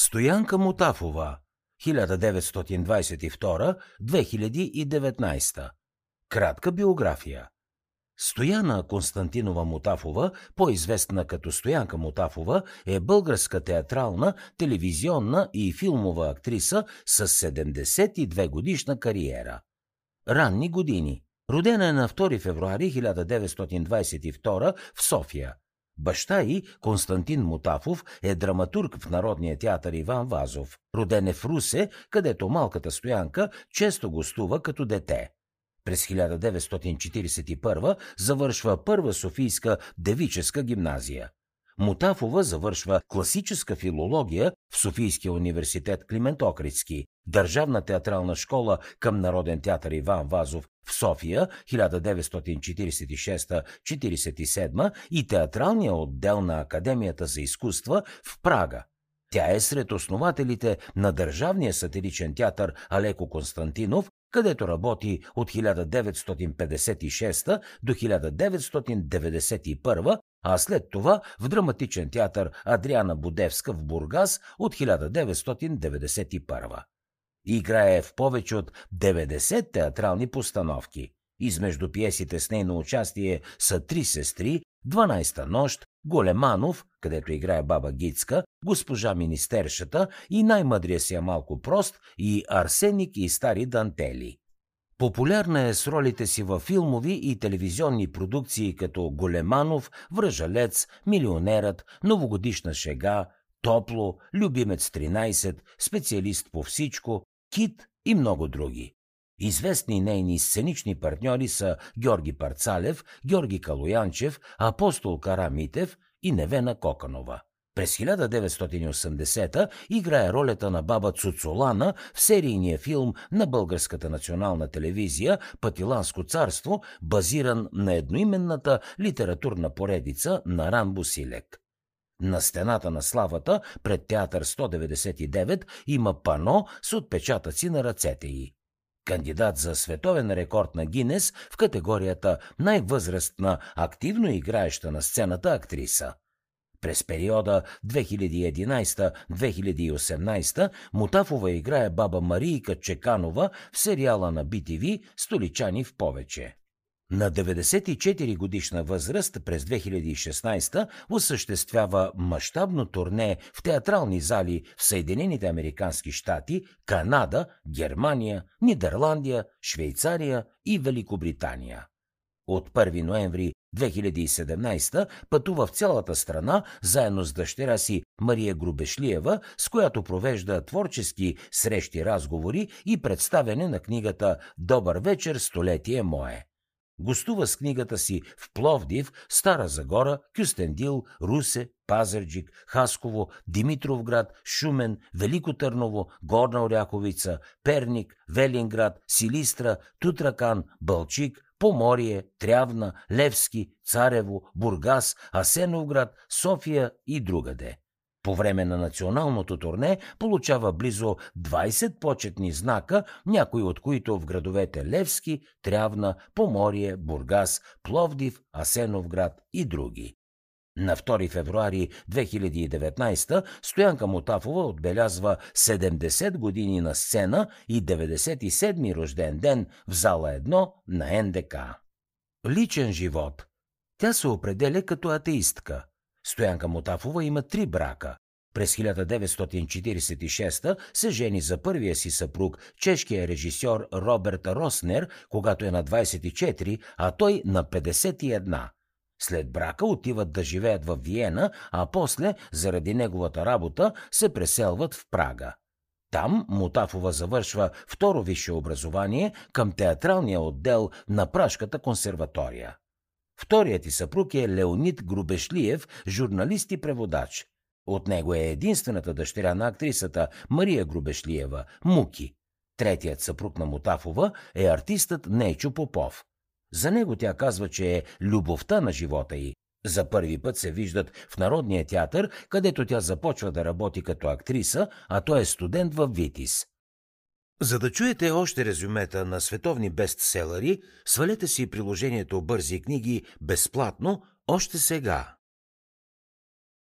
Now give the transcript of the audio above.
Стоянка Мутафова 1922-2019 Кратка биография Стояна Константинова Мутафова, по-известна като Стоянка Мутафова, е българска театрална, телевизионна и филмова актриса с 72 годишна кариера. Ранни години. Родена е на 2 февруари 1922 в София. Баща й, Константин Мутафов, е драматург в Народния театър Иван Вазов. Роден е в Русе, където малката стоянка често гостува като дете. През 1941 завършва Първа Софийска девическа гимназия. Мутафова завършва класическа филология в Софийския университет Климент Охридски, Държавна театрална школа към Народен театър Иван Вазов в София 1946-47 и театралния отдел на Академията за изкуства в Прага. Тя е сред основателите на Държавния сатиричен театър Алеко Константинов, където работи от 1956 до 1991, а след това в драматичен театър Адриана Будевска в Бургас от 1991. Играе в повече от 90 театрални постановки. Измежду пиесите с нейно участие са Три сестри, 12-та нощ, Големанов, където играе баба Гицка, госпожа Министершата и най-мъдрия си е малко прост и Арсеник и стари дантели. Популярна е с ролите си във филмови и телевизионни продукции като Големанов, Връжалец, Милионерът, Новогодишна шега, Топло, Любимец 13, Специалист по всичко, Кит и много други. Известни нейни сценични партньори са Георги Парцалев, Георги Калоянчев, Апостол Карамитев и Невена Коканова. През 1980 играе ролята на баба Цуцолана в серийния филм на Българската национална телевизия Патиланско царство, базиран на едноименната литературна поредица на Ран Бусилек. На стената на славата пред театър 199 има пано с отпечатъци на ръцете й. Кандидат за световен рекорд на Гинес в категорията най-възрастна активно играеща на сцената актриса. През периода 2011-2018 Мутафова играе баба Марийка Чеканова в сериала на BTV «Столичани в повече». На 94 годишна възраст през 2016 осъществява мащабно турне в театрални зали в Съединените Американски щати, Канада, Германия, Нидерландия, Швейцария и Великобритания. От 1 ноември 2017 пътува в цялата страна заедно с дъщеря си Мария Грубешлиева, с която провежда творчески срещи, разговори и представяне на книгата «Добър вечер, столетие мое». Гостува с книгата си в Пловдив, Стара Загора, Кюстендил, Русе, Пазарджик, Хасково, Димитровград, Шумен, Велико Търново, Горна Оряховица, Перник, Велинград, Силистра, Тутракан, Бълчик, Поморие, Трявна, Левски, Царево, Бургас, Асеновград, София и другаде. По време на националното турне получава близо 20 почетни знака, някои от които в градовете Левски, Трявна, Поморие, Бургас, Пловдив, Асеновград и други. На 2 февруари 2019 Стоянка Мутафова отбелязва 70 години на сцена и 97-ми рожден ден в зала 1 на НДК. Личен живот. Тя се определя като атеистка. Стоянка Мутафова има три брака. През 1946 се жени за първия си съпруг, чешкия режисьор Роберт Роснер, когато е на 24, а той на 51. След брака отиват да живеят в Виена, а после, заради неговата работа, се преселват в Прага. Там Мутафова завършва второ висше образование към театралния отдел на Пражката консерватория. Вторият ти съпруг е Леонид Грубешлиев, журналист и преводач. От него е единствената дъщеря на актрисата Мария Грубешлиева, Муки. Третият съпруг на Мутафова е артистът Нейчо Попов. За него тя казва, че е любовта на живота й. За първи път се виждат в Народния театър, където тя започва да работи като актриса, а той е студент в Витис. За да чуете още резюмета на световни бестселери, свалете си приложението Бързи книги безплатно още сега.